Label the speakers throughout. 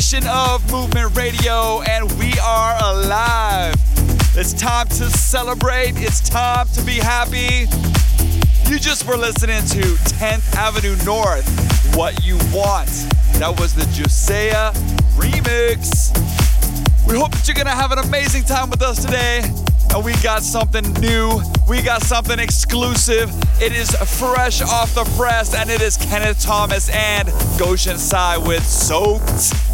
Speaker 1: Edition of Movement Radio, and we are alive. It's time to celebrate, it's time to be happy. You just were listening to 10th Avenue North, What You Want. That was the Jaisua remix. We hope that you're gonna have an amazing time with us today. And we got something new, we got something exclusive. It is fresh off the press, and it is Kenneth Thomas and Goshen Sai with Soaked.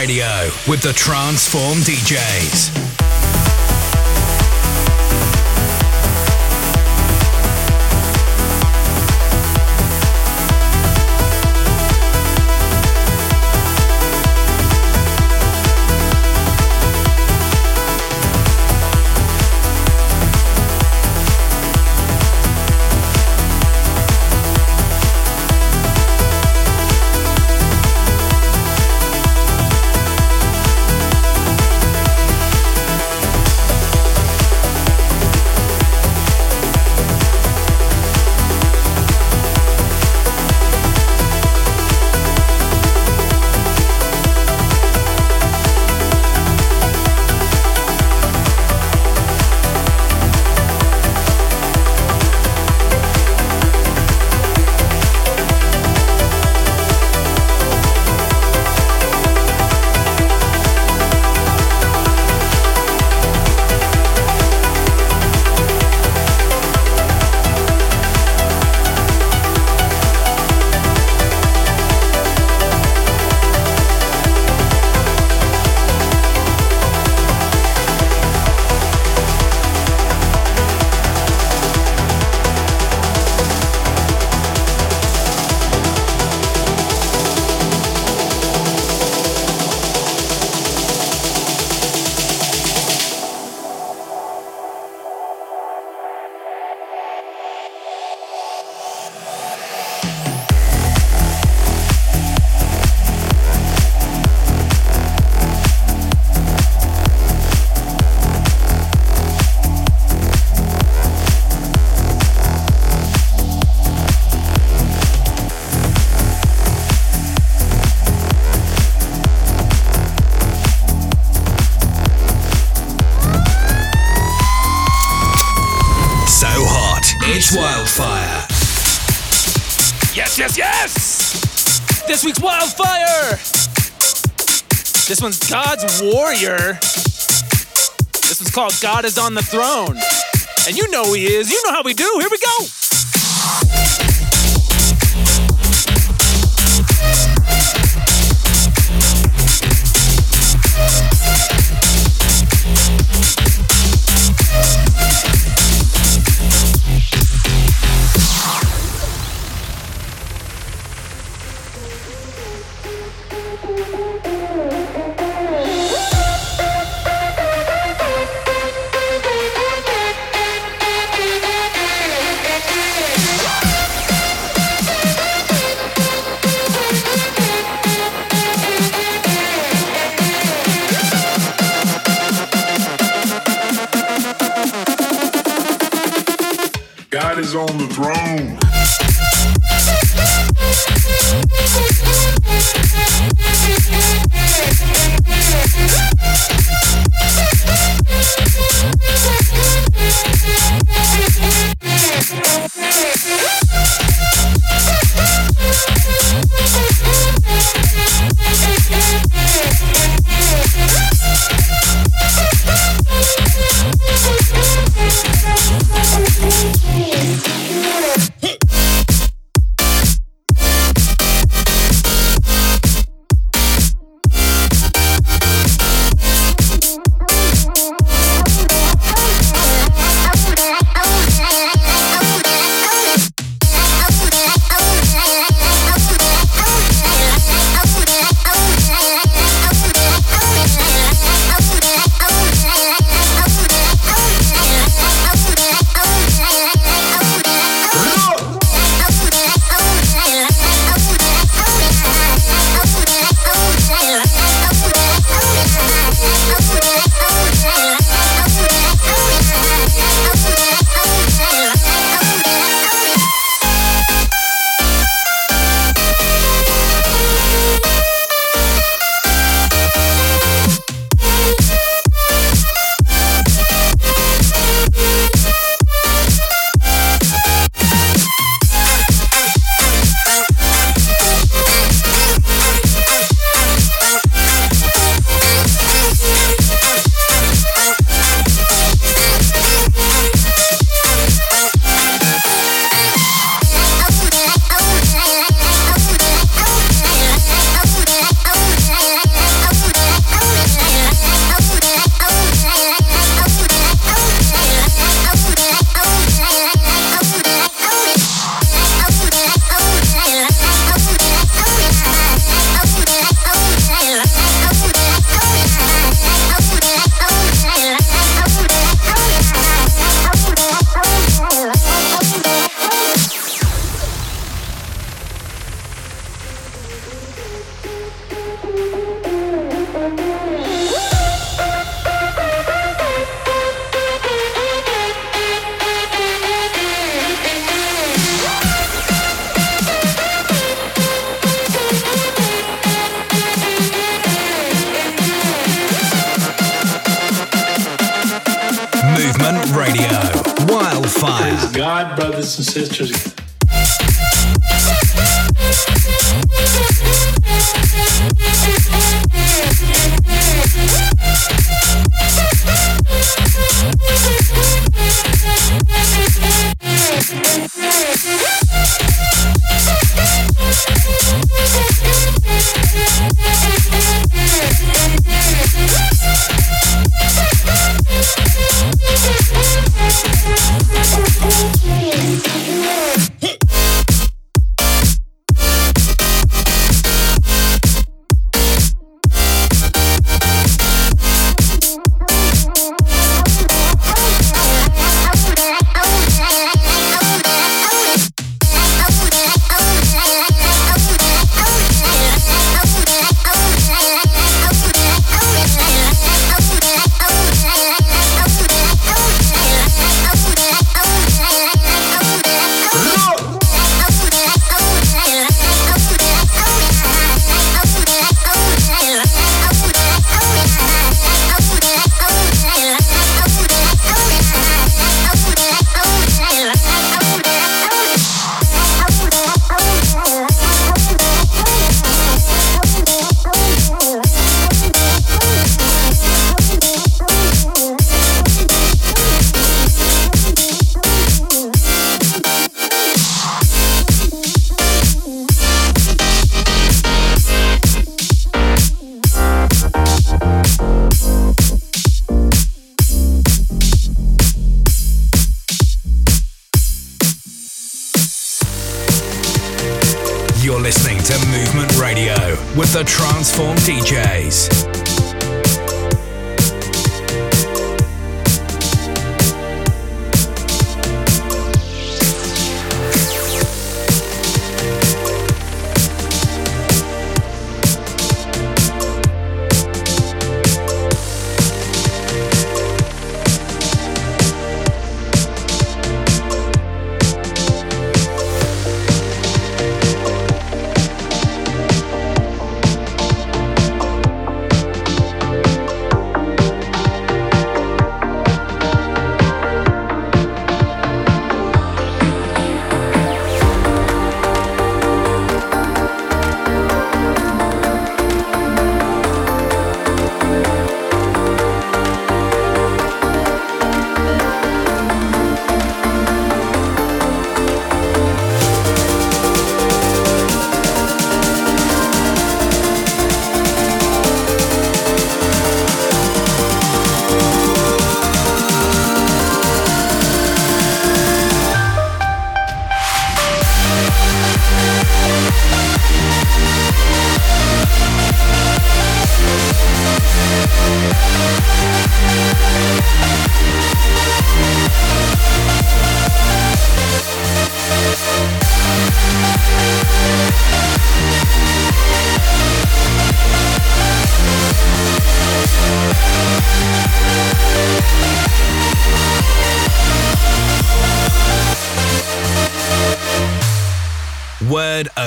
Speaker 2: Radio with the Transform DJs.
Speaker 3: This week's wildfire! This one's God's Warrior. This one's called God is on the Throne. And you know he is. You know how we do. Here we go.
Speaker 2: Brothers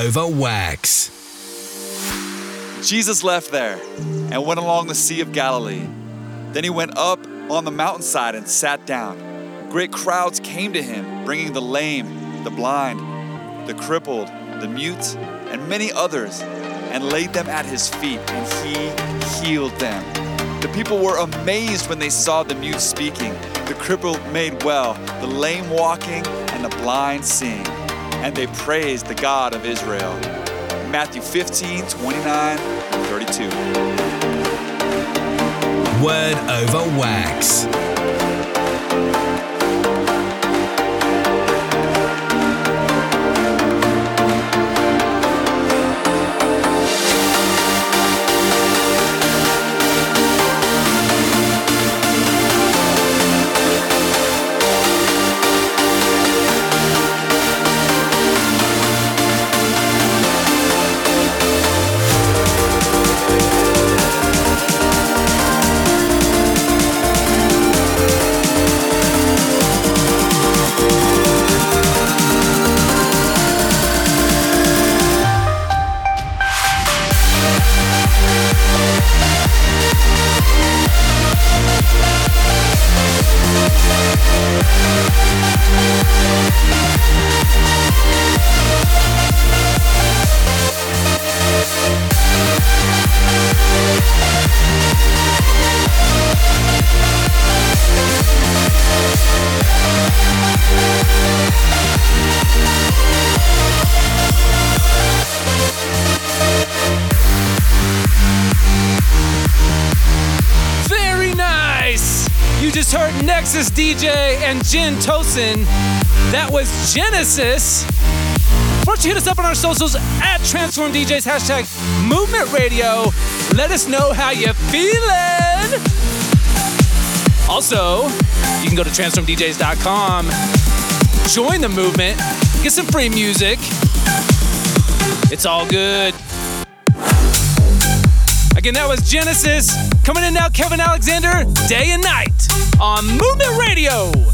Speaker 4: over wax.
Speaker 1: Jesus left there and went along the Sea of Galilee. Then he went up on the mountainside and sat down. Great crowds came to him, bringing the lame, the blind, the crippled, the mute, and many others, and laid them at his feet, and he healed them. The people were amazed when they saw the mute speaking, the crippled made well, the lame walking, and the blind seeing and they praised the God of Israel. Matthew 15, 29, 32.
Speaker 4: Word over wax.
Speaker 3: Tosin. That was Genesis. Why don't you hit us up on our socials at Transform DJs, hashtag Movement Radio. Let us know how you're feeling. Also, you can go to transformdjs.com, join the movement, get some free music. It's all good. Again, that was Genesis. Coming in now, Kevin Aleksander, day and night on Movement Radio.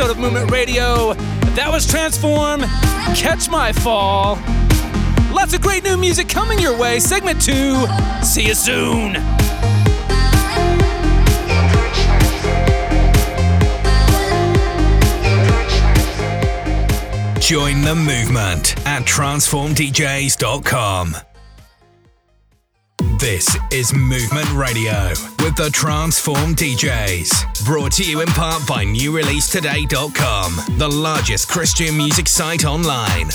Speaker 3: episode of Movement Radio. That was Transform, Catch My Fall. Lots of great new music coming your way. Segment two. See you soon.
Speaker 2: Join the movement at transformdjs.com. This is Movement Radio with the Transform DJs. Brought to you in part by NewReleaseToday.com, the largest Christian music site online.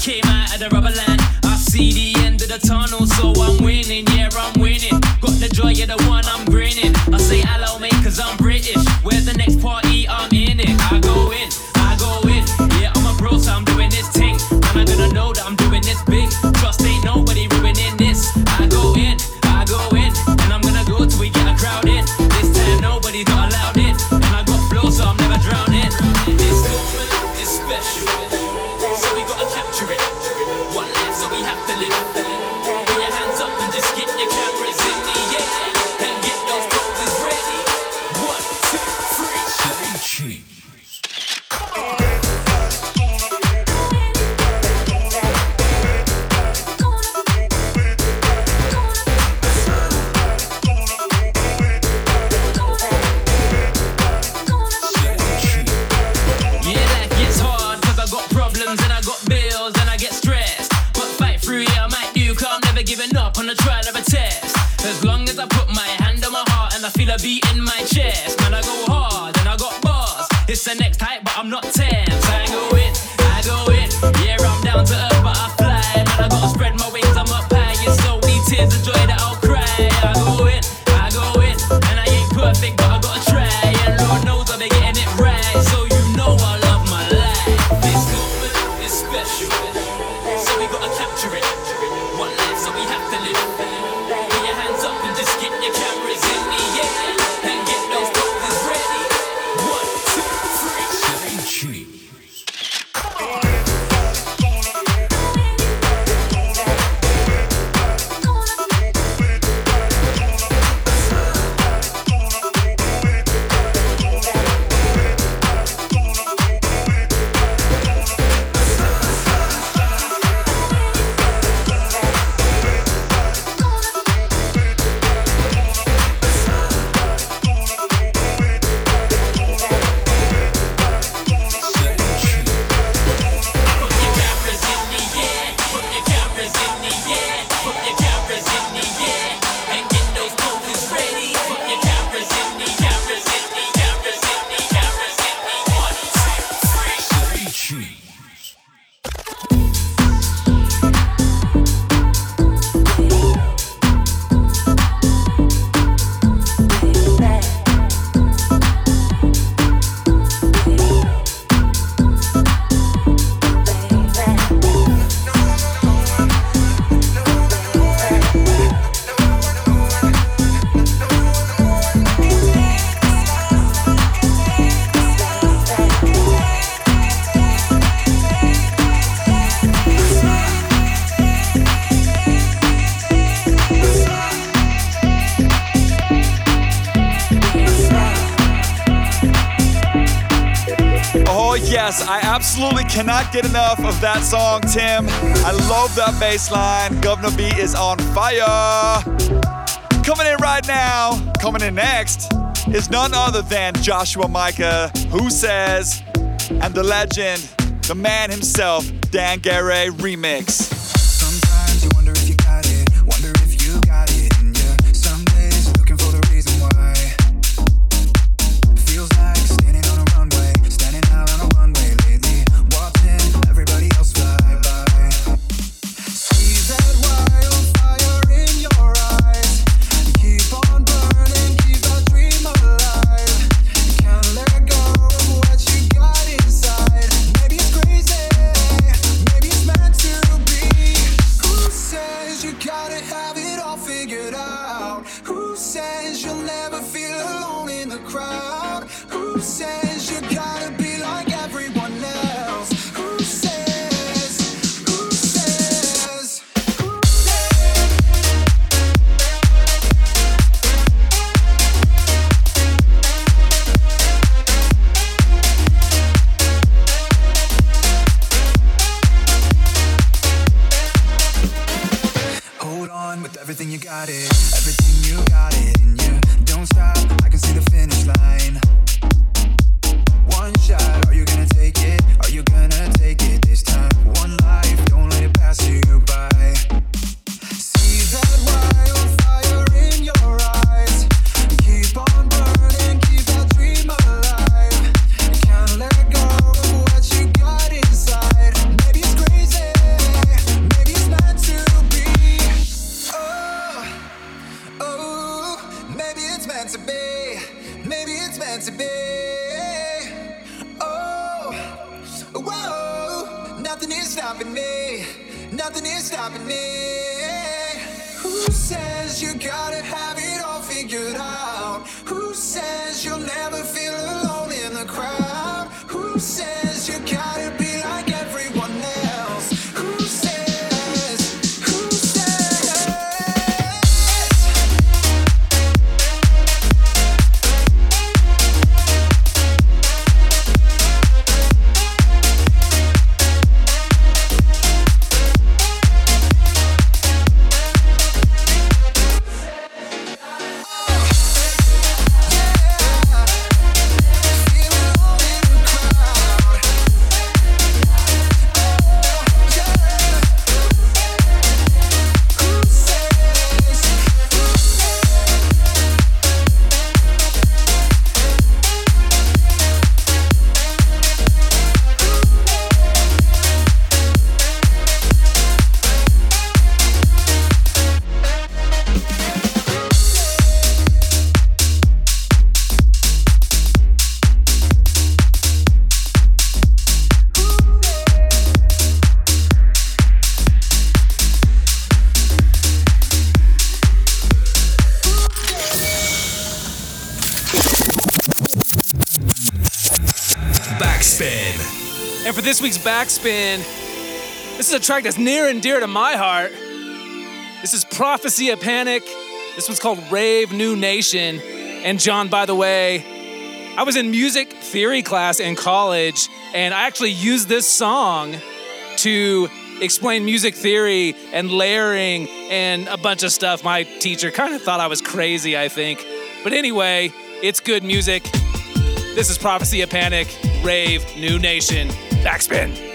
Speaker 5: came out of the rubber land. I feel a beat in my chest. Man, I go hard and I got bars. It's the next hype, but I'm not
Speaker 6: 10. cannot get enough of that song, Tim. I love that bass line. Guvna B is on fire. Coming in right now, coming in next, is none other than Joshua Micah, who says, and the legend, the man himself, Dan Garay remix.
Speaker 4: Backspin,
Speaker 3: this is a track that's near and dear to my heart. This is Prophecy of Panic. This one's called Rave New Nation. And John, by the way, I was in music theory class in college, and I actually used this song to explain music theory and layering and a bunch of stuff. My teacher kind of thought I was crazy, I think. But anyway, it's good music. This is Prophecy of Panic, Rave, New Nation, Backspin.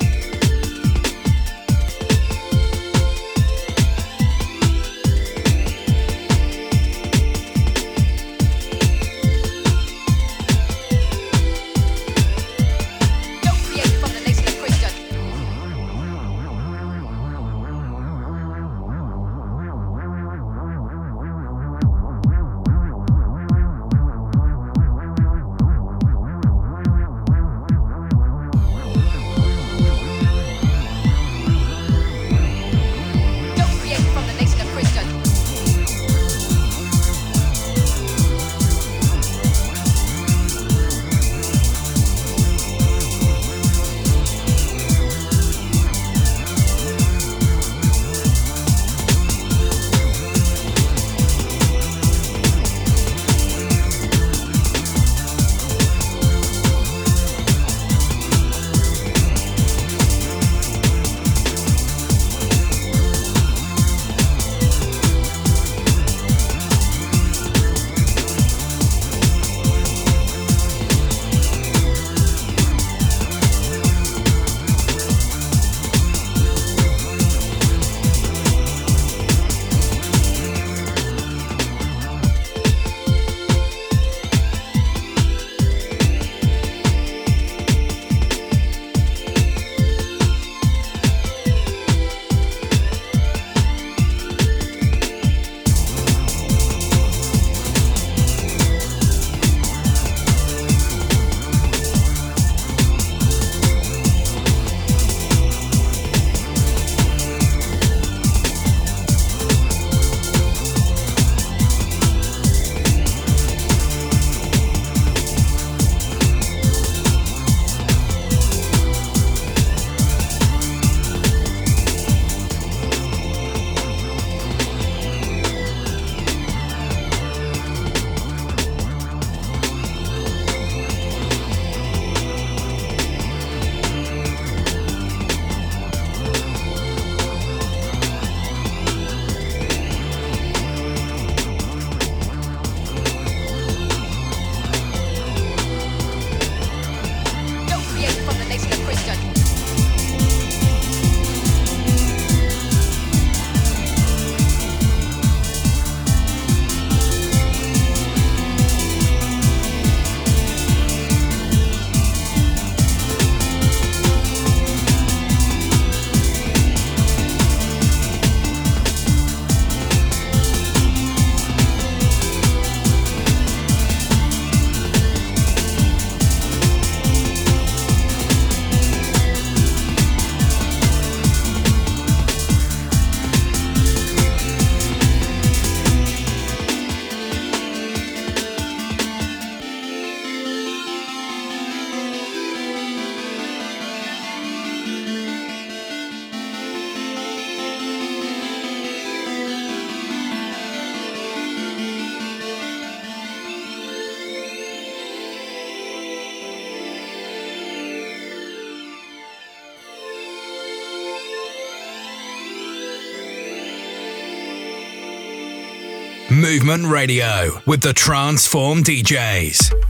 Speaker 2: Movement Radio with the Transform DJs.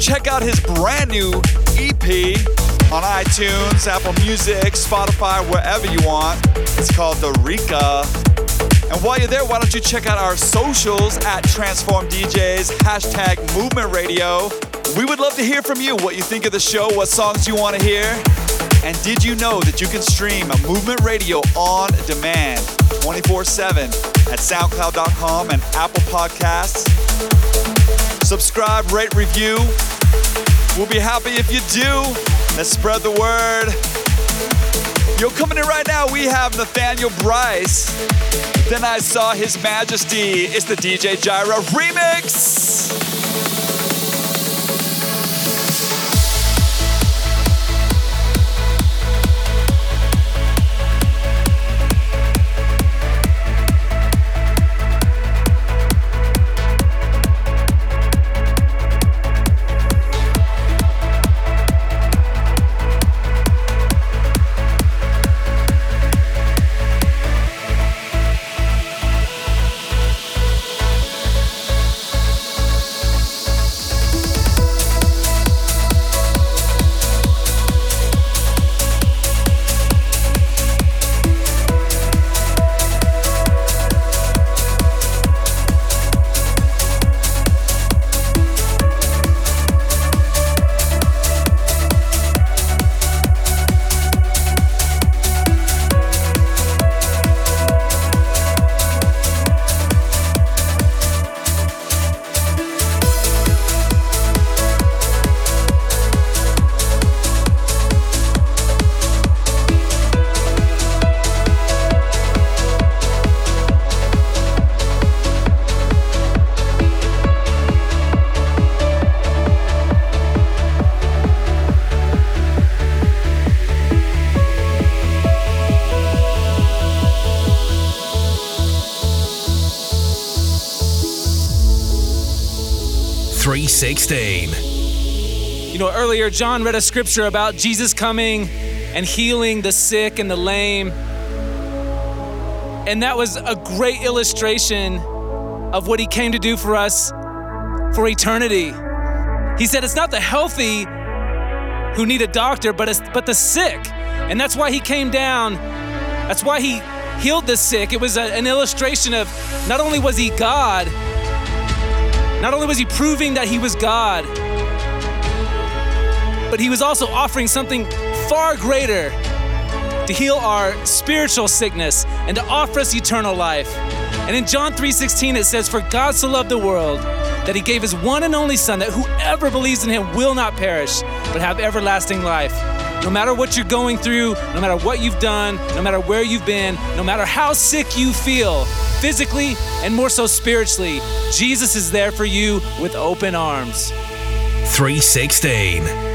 Speaker 1: Check out his brand new EP on iTunes, Apple Music, Spotify, wherever you want. It's called The Rika. And while you're there, why don't you check out our socials at Transform DJs, hashtag Movement Radio. We would love to hear from you what you think of the show, what songs you want to hear. And did you know that you can stream a Movement Radio on demand 24 7 at SoundCloud.com and Apple Podcasts? Subscribe, rate, review. We'll be happy if you do. Let's spread the word. Yo, coming in right now, we have Nathaneal Bryce. Then I saw His Majesty. It's the DJ Jireh remix.
Speaker 4: Three sixteen.
Speaker 3: You know, earlier John read a scripture about Jesus coming and healing the sick and the lame. And that was a great illustration of what he came to do for us for eternity. He said it's not the healthy who need a doctor, but it's, but the sick. And that's why he came down. That's why he healed the sick. It was a, an illustration of not only was he God, not only was he proving that he was God, but he was also offering something far greater to heal our spiritual sickness and to offer us eternal life. And in John 3:16 it says for God so loved the world that he gave his one and only son that whoever believes in him will not perish but have everlasting life. No matter what you're going through, no matter what you've done, no matter where you've been, no matter how sick you feel, physically and more so spiritually, Jesus is there for you with open arms.
Speaker 4: 316.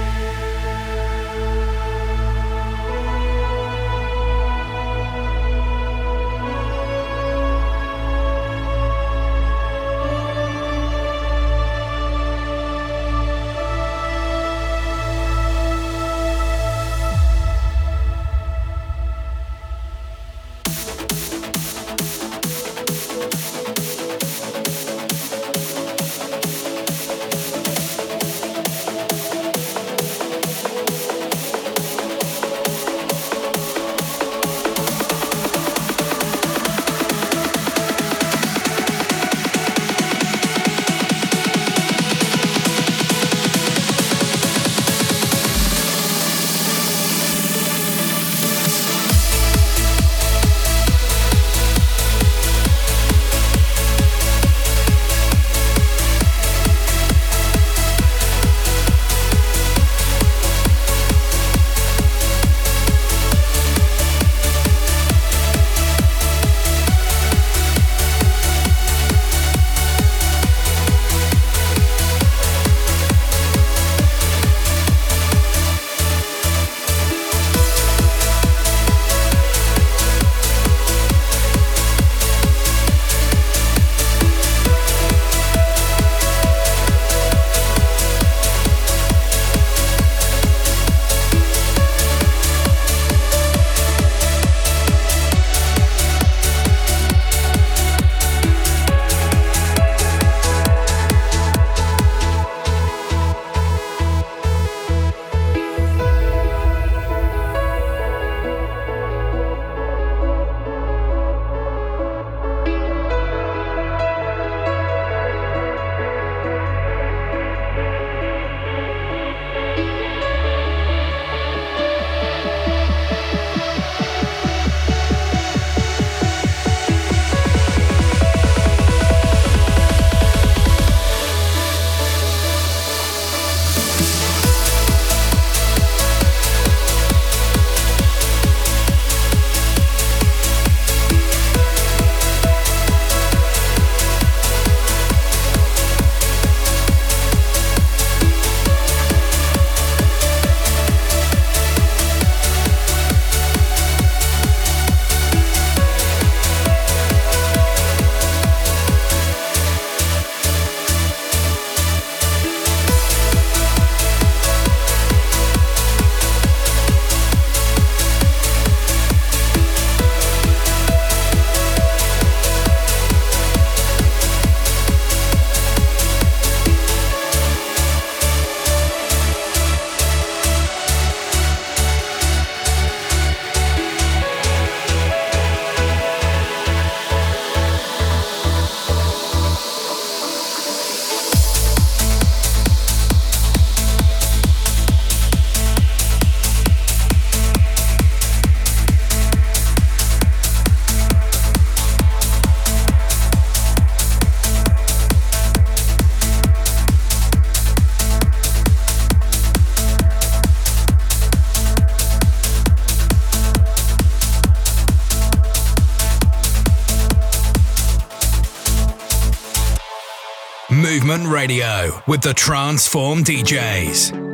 Speaker 2: Radio with the Transform DJs.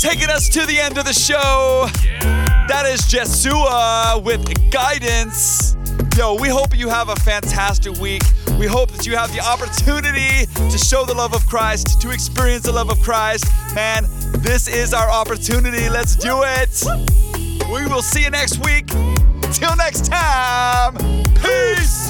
Speaker 1: To the end of the show. Yeah. That is Jaisua with guidance. Yo, we hope you have a fantastic week. We hope that you have the opportunity to show the love of Christ, to experience the love of Christ. Man, this is our opportunity. Let's do it. We will see you next week. Till next time, peace.